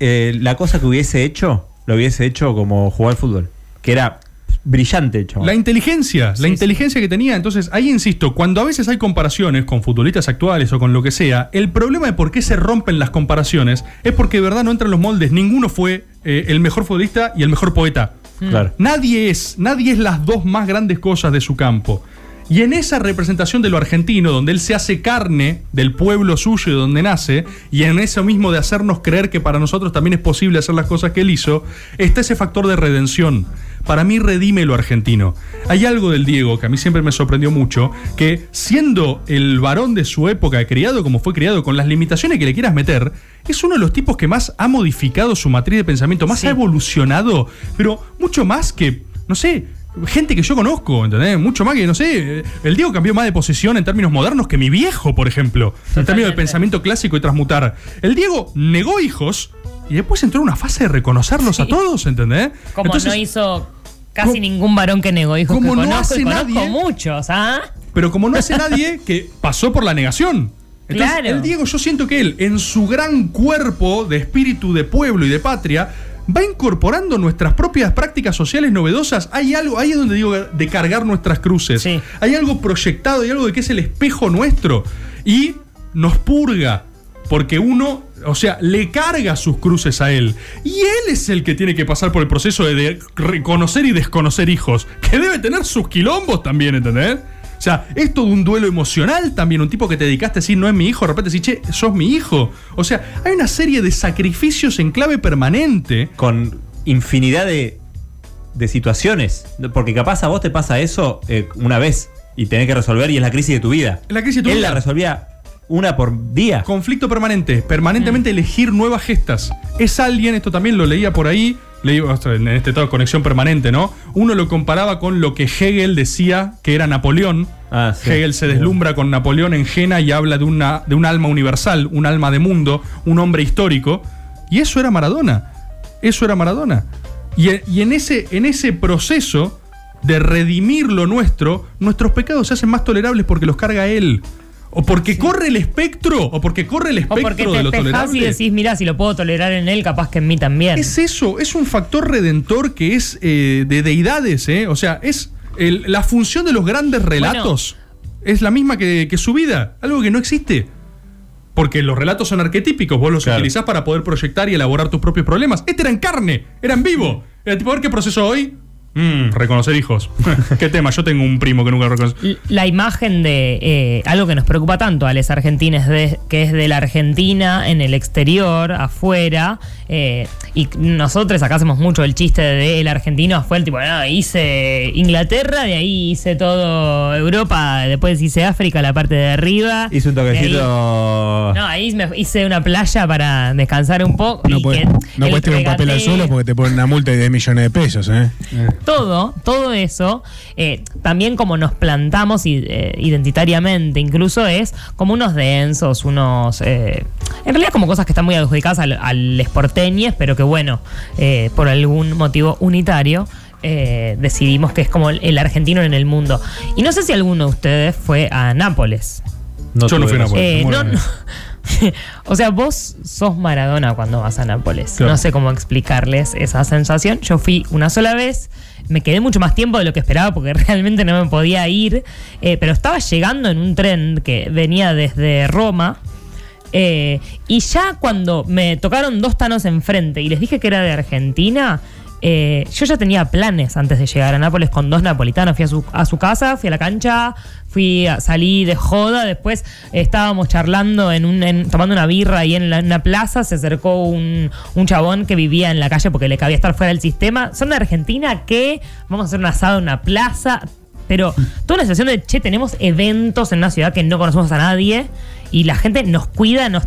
eh, la cosa que hubiese hecho, lo hubiese hecho como jugar al fútbol. Que era brillante, chaval. La inteligencia, Sí, la sí. inteligencia que tenía. Entonces, ahí insisto, cuando a veces hay comparaciones con futbolistas actuales o con lo que sea, el problema de por qué se rompen las comparaciones es porque de verdad no entran los moldes. Ninguno fue eh, el mejor futbolista y el mejor poeta. Claro. Nadie es, nadie es las dos más grandes cosas de su campo. Y en esa representación de lo argentino, donde él se hace carne del pueblo suyo y de donde nace, y en eso mismo de hacernos creer que para nosotros también es posible hacer las cosas que él hizo, está ese factor de redención. Para mí redime lo argentino. Hay algo del Diego que a mí siempre me sorprendió mucho, que siendo el varón de su época, criado como fue criado, con las limitaciones que le quieras meter, es uno de los tipos que más ha modificado su matriz de pensamiento, más Sí. ha evolucionado, pero mucho más que, no sé, gente que yo conozco, ¿entendés? Mucho más que, no sé, el Diego cambió más de posición en términos modernos que mi viejo, por ejemplo, en términos de pensamiento clásico y transmutar. El Diego negó hijos y después entró en una fase de reconocerlos a todos, ¿entendés? Como Entonces, no hizo casi ¿Cómo- ningún varón que negó hijos que cómo no conozco y hace conozco nadie? muchos, ¿ah? Pero como no hace nadie que pasó por la negación. Entonces, Claro. el Diego, yo siento que él, en su gran cuerpo de espíritu de pueblo y de patria, va incorporando nuestras propias prácticas sociales novedosas. Hay algo, ahí es donde digo de cargar nuestras cruces. Sí. Hay algo proyectado, hay algo de que es el espejo nuestro. Y nos purga. Porque uno, o sea, le carga sus cruces a él. Y él es el que tiene que pasar por el proceso de, de reconocer y desconocer hijos. Que debe tener sus quilombos también, ¿entendés? O sea, es todo un duelo emocional también. Un tipo que te dedicaste a decir, no es mi hijo, de repente decís, che, sos mi hijo. O sea, hay una serie de sacrificios en clave permanente. Con infinidad de, de situaciones. Porque capaz a vos te pasa eso eh, una vez y tenés que resolver y es la crisis de tu vida. La crisis de tu Él vida. la resolvía una por día. Conflicto permanente, permanentemente elegir nuevas gestas. Es alguien, esto también lo leía por ahí, en este estado de conexión permanente, ¿no? Uno lo comparaba con lo que Hegel decía que era Napoleón. Ah, sí. Hegel se deslumbra con Napoleón en Jena y habla de, una, de un alma universal, un alma de mundo, un hombre histórico. Y eso era Maradona. Eso era Maradona. Y, y en, ese, en ese proceso de redimir lo nuestro, nuestros pecados se hacen más tolerables porque los carga él. O porque corre el espectro, o porque corre el O espectro porque de lo fijas y tolerable. decís, mira, si lo puedo tolerar en él, capaz que en mí también. Es eso, es un factor redentor que es eh, de deidades, ¿eh? O sea, es el- la función de los grandes relatos. es la misma que, que su vida, algo que no existe. Porque los relatos son arquetípicos, vos los Claro. utilizás para poder proyectar y elaborar tus propios problemas. Este era en carne, era en vivo. Era tipo, a ver qué proceso hoy. Mm, reconocer hijos. ¿Qué tema? Yo tengo un primo que nunca reconoce. La imagen de eh, algo que nos preocupa tanto a los argentines, que es de la Argentina en el exterior, afuera, eh, y nosotros acá hacemos mucho el chiste de el argentino fue el tipo, "Ah, hice Inglaterra, de ahí hice todo Europa, después hice África, la parte de arriba. Hice un de ahí- toquecito. no, ahí me hice una playa para descansar un poco. No y puedes no puedes tirar un papel al suelo porque te ponen una multa de 10 millones de pesos, ¿eh? todo, todo eso, eh, también como nos plantamos eh, identitariamente, incluso es como unos densos, unos... eh, en realidad como cosas que están muy adjudicadas al, al porteñes, pero que bueno, eh, por algún motivo unitario. eh, decidimos que es como el, el argentino en el mundo. Y no sé si alguno de ustedes fue a Nápoles. Yo no fui a. Nápoles. Eh, no, no. o sea, vos sos Maradona cuando vas a Nápoles. Claro. No sé cómo explicarles esa sensación. Yo fui una sola vez, me quedé mucho más tiempo de lo que esperaba porque realmente no me podía ir, eh, pero estaba llegando en un tren que venía desde Roma. Eh, y ya cuando me tocaron dos tanos enfrente y les dije que era de Argentina, eh, yo ya tenía planes antes de llegar a Nápoles con dos napolitanos. Fui a su, a su casa, fui a la cancha, fui a, salí de joda. Después estábamos charlando, en un, tomando una birra ahí en, la- una plaza. Se acercó un, un chabón que vivía en la calle porque le cabía estar fuera del sistema. Son de Argentina que vamos a hacer un asado en una plaza. Pero toda una situación de, che, tenemos eventos en una ciudad que no conocemos a nadie y la gente nos cuida, nos,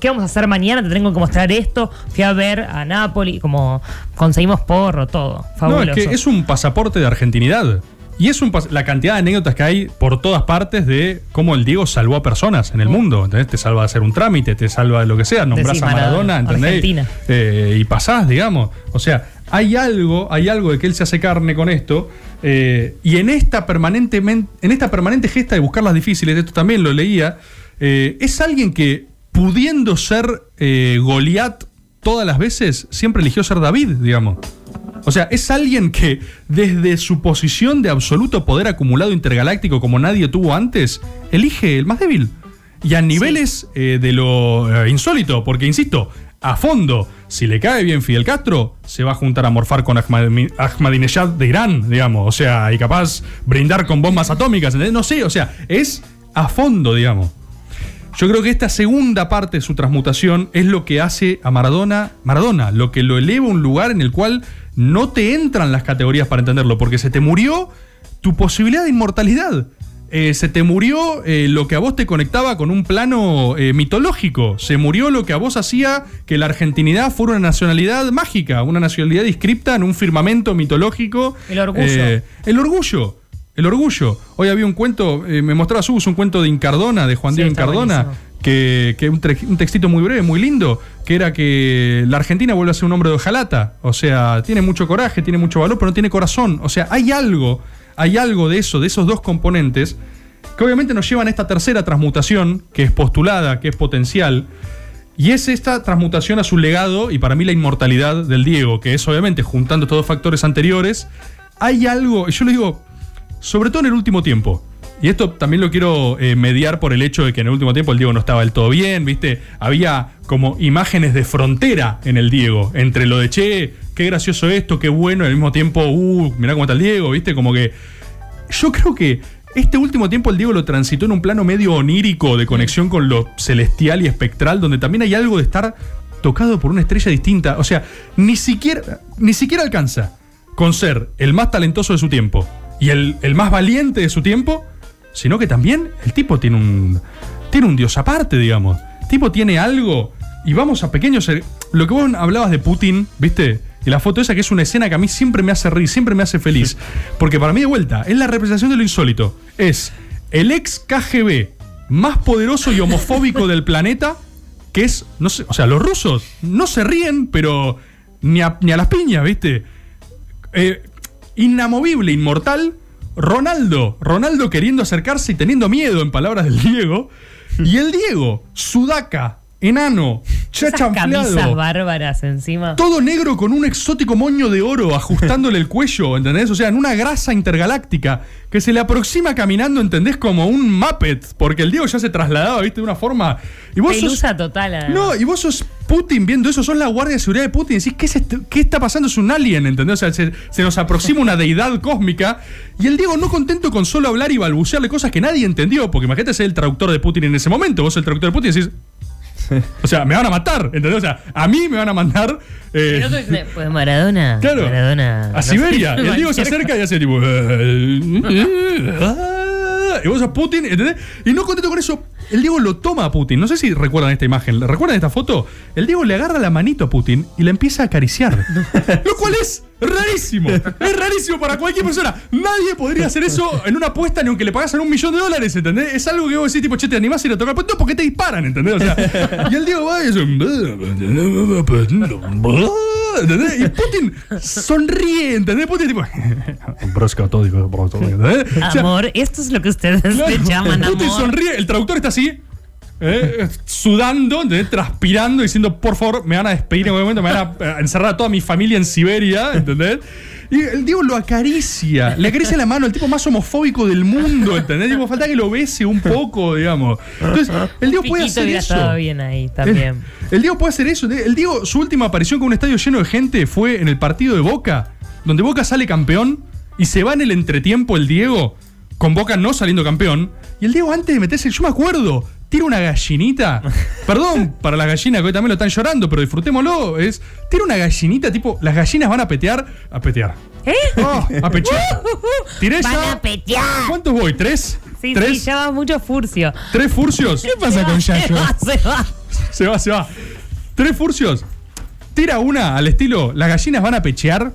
¿qué vamos a hacer mañana? Te tengo que mostrar esto. Fui a ver a Napoli, como conseguimos porro, todo. No, Fabuloso. es que es un pasaporte de argentinidad. Y es un la cantidad de anécdotas que hay por todas partes de cómo el Diego salvó a personas en el mundo. ¿entendés? Te salva de hacer un trámite, te salva de lo que sea, nombrás Decís a Maradona, ¿entendés? Argentina. Eh, y pasás, digamos. O sea, hay algo, hay algo de que él se hace carne con esto. eh, y en esta, permanentemente, en esta permanente gesta de buscar las difíciles, esto también lo leía, eh, es alguien que pudiendo ser eh, Goliat todas las veces, siempre eligió ser David, digamos. O sea, es alguien que desde su posición de absoluto poder acumulado intergaláctico como nadie tuvo antes, elige el más débil. Y a niveles eh, de lo eh, insólito, porque insisto, a fondo, si le cae bien Fidel Castro, se va a juntar a morfar con Ahmad- Ahmadinejad de Irán, digamos. O sea, y capaz brindar con bombas atómicas, ¿entendés? No sé, o sea, es a fondo, digamos. Yo creo que esta segunda parte de su transmutación es lo que hace a Maradona Maradona, lo que lo eleva a un lugar en el cual no te entran las categorías para entenderlo, porque se te murió tu posibilidad de inmortalidad. Eh, se te murió eh, lo que a vos te conectaba con un plano eh, mitológico. Se murió lo que a vos hacía que la argentinidad fuera una nacionalidad mágica, una nacionalidad inscripta en un firmamento mitológico. El orgullo. Eh, el orgullo. El orgullo. Hoy había un cuento, me mostraba Subus un cuento de Incardona, de Juan Sí, Diego Incardona, buenísimo. que, que un, un textito muy breve, muy lindo, que era que la Argentina vuelve a ser un hombre de hojalata. O sea, tiene mucho coraje, tiene mucho valor, pero no tiene corazón. O sea, hay algo, hay algo de eso, de esos dos componentes, que obviamente nos llevan a esta tercera transmutación, que es postulada, que es potencial. Y es esta transmutación a su legado y para mí la inmortalidad del Diego, que es obviamente juntando estos dos factores anteriores, hay algo, y yo lo digo, sobre todo en el último tiempo. Y esto también lo quiero eh, mediar por el hecho de que en el último tiempo el Diego no estaba del todo bien, ¿viste? Había como imágenes de frontera en el Diego, entre lo de che, qué gracioso esto, qué bueno, y al mismo tiempo, uh, mirá cómo está el Diego, ¿viste? Como que yo creo que este último tiempo el Diego lo transitó en un plano medio onírico de conexión con lo celestial y espectral, donde también hay algo de estar tocado por una estrella distinta. O sea, ni siquiera, ni siquiera alcanza con ser el más talentoso de su tiempo y el, el más valiente de su tiempo, sino que también el tipo tiene un, tiene un dios aparte, digamos. El tipo tiene algo. Y vamos a pequeños. Lo que vos hablabas de Putin, ¿viste? Y la foto esa que es una escena que a mí siempre me hace reír, siempre me hace feliz. Porque para mí, de vuelta, es la representación de lo insólito. Es el ex KGB más poderoso y homofóbico del planeta, que es, no sé, o sea, los rusos no se ríen, pero ni a, ni a las piñas, ¿viste? Eh, inamovible, inmortal, Ronaldo. Ronaldo queriendo acercarse y teniendo miedo, en palabras del Diego. Y el Diego, sudaca, enano, Esas camisas chachanfleado. bárbaras encima. Todo negro con un exótico moño de oro ajustándole el cuello, ¿entendés? O sea, en una grasa intergaláctica que se le aproxima caminando, ¿entendés? Como un Muppet, porque el Diego ya se trasladaba, ¿viste? De una forma. Y vos sos- Pelusa total. además. no, y vos sos Putin viendo eso, sos la guardia de seguridad de Putin. Decís, ¿qué, es este- qué está pasando? Es un alien, ¿entendés? O sea, se, se nos aproxima una deidad cósmica. Y el Diego no contento con solo hablar y balbucearle cosas que nadie entendió. Porque imagínate ser el traductor de Putin en ese momento. Vos el traductor de Putin y decís. O sea, me van a matar, ¿entendés? O sea, a mí me van a mandar. eh, pues Maradona. Claro. Maradona. A no Siberia. sé, Y el Diego se acerca y hace tipo. Y vos sos Putin, ¿entendés? Y no contento con eso, el Diego lo toma a Putin. No sé si recuerdan esta imagen. ¿Recuerdan esta foto? El Diego le agarra la manito a Putin y la empieza a acariciar. Lo cual es rarísimo. Es rarísimo para cualquier persona. Nadie podría hacer eso en una apuesta ni aunque le pagasen un millón de dólares, ¿entendés? Es algo que vos decís, tipo, che, te animás a ir a tocar. Pues no, porque te disparan, ¿entendés? O sea, y el Diego va y un- ¿Entendés? Y Putin sonríe, ¿entendés? Putin tipo. Amor, esto es lo que ustedes le llaman Putin amor. sonríe, el traductor está así, eh, sudando, ¿entendés? transpirando, diciendo, por favor, me van a despedir en un momento, me van a eh, encerrar a toda mi familia en Siberia, ¿entendés? Y el Diego lo acaricia, le acaricia la mano, el tipo más homofóbico del mundo, ¿entendés? Tipo, falta que lo bese un poco, digamos. Entonces, el Diego puede hacer eso. estado bien ahí también. El, el Diego puede hacer eso. El Diego, su última aparición con un estadio lleno de gente fue en el partido de Boca, donde Boca sale campeón y se va en el entretiempo el Diego, con Boca no saliendo campeón. Y el Diego, antes de meterse, yo me acuerdo, tira una gallinita. Perdón para las gallinas que hoy también lo están llorando, pero disfrutémoslo. Es, tira una gallinita, tipo, las gallinas van a petear. A petear. ¿Eh? Oh, a pechear. Tiré Van ya. a petear. ¿Cuántos voy? ¿Tres? Sí, ¿Tres? sí, ya va mucho furcio. ¿Tres furcios? ¿Qué pasa con Se Yayo? va, se va. Se va, se va. Tres furcios. Tira una al estilo, las gallinas van a pechear,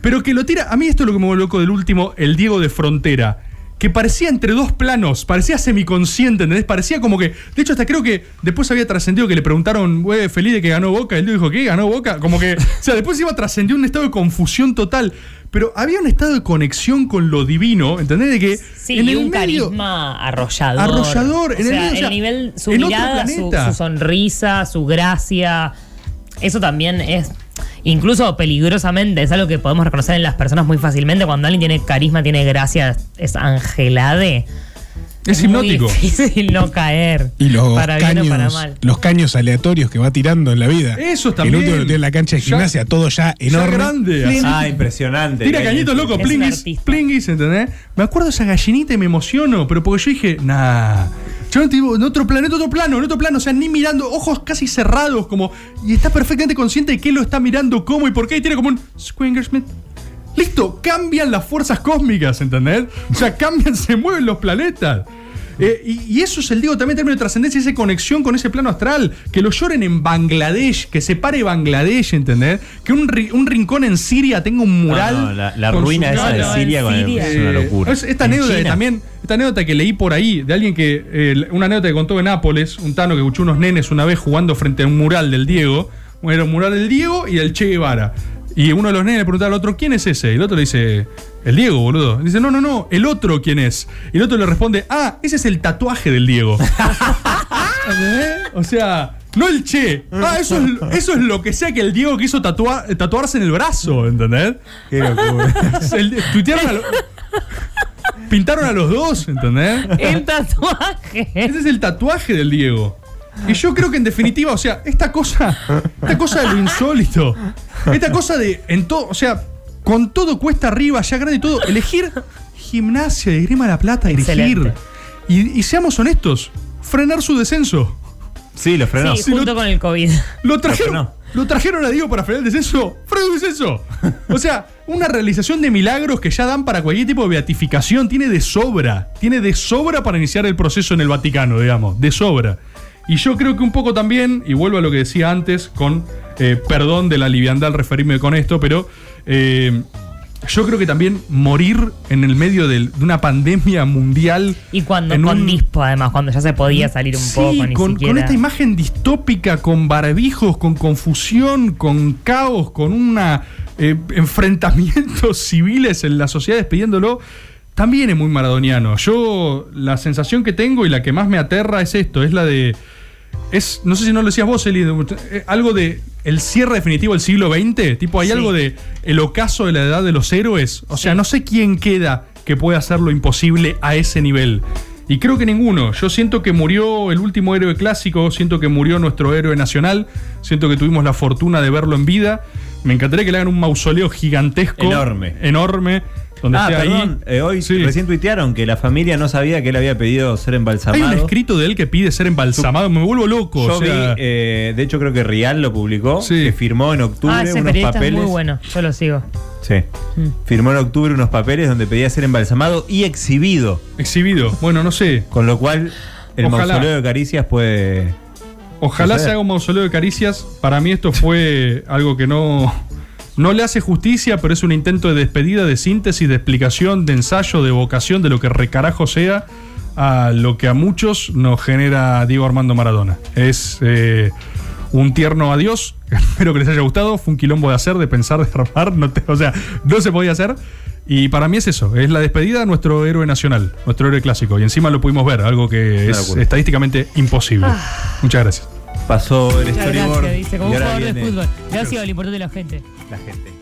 pero que lo tira. A mí esto es lo que me vuelve loco del último, el Diego de Frontera. Que parecía entre dos planos, parecía semiconsciente, ¿entendés? Parecía como que. De hecho, hasta creo que después había trascendido que le preguntaron, güey, feliz de que ganó Boca. Diego dijo, ¿qué? ¿Ganó Boca? Como que. O sea, después iba a trascendió un estado de confusión total. Pero había un estado de conexión con lo divino, ¿entendés? De que. Sí, en y el un medio- carisma. Arrollador, O en el medio, el nivel, su en mirada, su sonrisa, su gracia. Eso también es. Incluso peligrosamente, es algo que podemos reconocer en las personas muy fácilmente. Cuando alguien tiene carisma, tiene gracia, es angelade. Es muy hipnótico. difícil no caer. Y los para bien o para caños, mal. los caños aleatorios que va tirando en la vida. Eso El también. último que tiene en la cancha de Ya- gimnasia, todo ya Ya enorme. grande. así. Ah, impresionante. Tira cañitos un plinguis, plinguis, ¿entendés? Me acuerdo de esa gallinita y me emociono, pero porque yo dije, nah. Yo no te digo, en otro plano, en otro plano, en otro plano, o sea, ni mirando, ojos casi cerrados, como. Y está perfectamente consciente de que lo está mirando, cómo y por qué, y tiene como un Swingersmith. Listo, cambian las fuerzas cósmicas, ¿entendés? O sea, cambian, se mueven los planetas. Eh, y, y eso es el digo también en términos de trascendencia, esa conexión con ese plano astral. Que lo lloren en Bangladesh, que se pare Bangladesh, ¿entendés? Que un, ri- un rincón en Siria tenga un No, mural. no, la, la ruina esa No, de no, Siria, con el- Siria. es una locura. es- esta anécdota también, esta anécdota que leí por ahí de alguien que, eh, una anécdota que contó en Nápoles, un tano que escuchó unos nenes una vez jugando frente a un mural del Diego, era un mural del Diego y del Che Guevara. Y uno de los nenes le preguntaba al otro, ¿quién es ese? Y el otro le dice, el Diego, boludo. Y dice, no, no, no, el otro, ¿quién es? Y el otro le responde, ah, ese es el tatuaje del Diego. ¿Entendés? O sea, no el Che. Ah, eso es, eso es lo que sea que el Diego quiso tatua- tatuarse en el brazo, ¿entendés? Qué locura. El- tuitearon a lo- pintaron a los dos, ¿entendés? El tatuaje. Ese es el tatuaje del Diego. Y yo creo que en definitiva, o sea, esta cosa, esta cosa de lo insólito, esta cosa de en todo, o sea, con todo cuesta arriba, ya grande y todo, elegir gimnasia de Grima La Plata, dirigir. Y, y seamos honestos, frenar su descenso. Sí, lo frenó. Sí, junto lo- con el COVID. Lo trajeron. Lo trajeron a Diego para frenar el descenso. ¡Freno el descenso! O sea, una realización de milagros que ya dan para cualquier tipo de beatificación. Tiene de sobra. Tiene de sobra para iniciar el proceso en el Vaticano, digamos. De sobra. Y yo creo que un poco también, y vuelvo a lo que decía antes, con eh, perdón de la liviandad al referirme con esto, pero eh, yo creo que también morir en el medio de una pandemia mundial. Y cuando en con un- dispo, además, cuando ya se podía salir un Sí, poco, ni con, siquiera. con esta imagen distópica, con barbijos, con confusión, con caos, con una eh, enfrentamientos civiles en la sociedad pidiéndolo, también es muy maradoniano. Yo la sensación que tengo y la que más me aterra es esto, es la de es, no sé si no lo decías vos, Eli, eh, algo de el cierre definitivo del siglo XX, tipo hay Sí. algo de el ocaso de la edad de los héroes, o sea, no sé quién queda que pueda hacer lo imposible a ese nivel. Y creo que ninguno. Yo siento que murió el último héroe clásico, siento que murió nuestro héroe nacional, siento que tuvimos la fortuna de verlo en vida. Me encantaría que le hagan un mausoleo gigantesco. Enorme. Enorme. Donde Ah, perdón. ahí. eh, hoy Sí. recién tuitearon que la familia no sabía que él había pedido ser Hay embalsamado. un escrito de él que pide ser embalsamado, me vuelvo loco. Yo o sea, vi, eh, de hecho creo que Rial lo publicó, Sí. que firmó en octubre Ah, ese unos papeles. es muy bueno. Yo lo sigo. Sí. Mm. Firmó en octubre unos papeles donde pedía ser embalsamado y exhibido. exhibido. Bueno, no sé. Con lo cual, el Ojalá. mausoleo de Caricias puede. Ojalá se haga un mausoleo de caricias. Para mí esto fue algo que no, no le hace justicia, pero es un intento de despedida, de síntesis, de explicación, de ensayo, de vocación, de lo que recarajo sea a lo que a muchos nos genera Diego Armando Maradona. Es eh, un tierno adiós. Espero que les haya gustado. Fue un quilombo de hacer, de pensar, de armar. No te- o sea, no se podía hacer. Y para mí es eso, es la despedida de nuestro héroe nacional, nuestro héroe clásico. Y encima lo pudimos ver, algo que es estadísticamente imposible. Muchas gracias. Pasó el Muchas storyboard. gracias, dice, como y un ahora jugador de fútbol. Gracias, lo importante de la gente. La gente.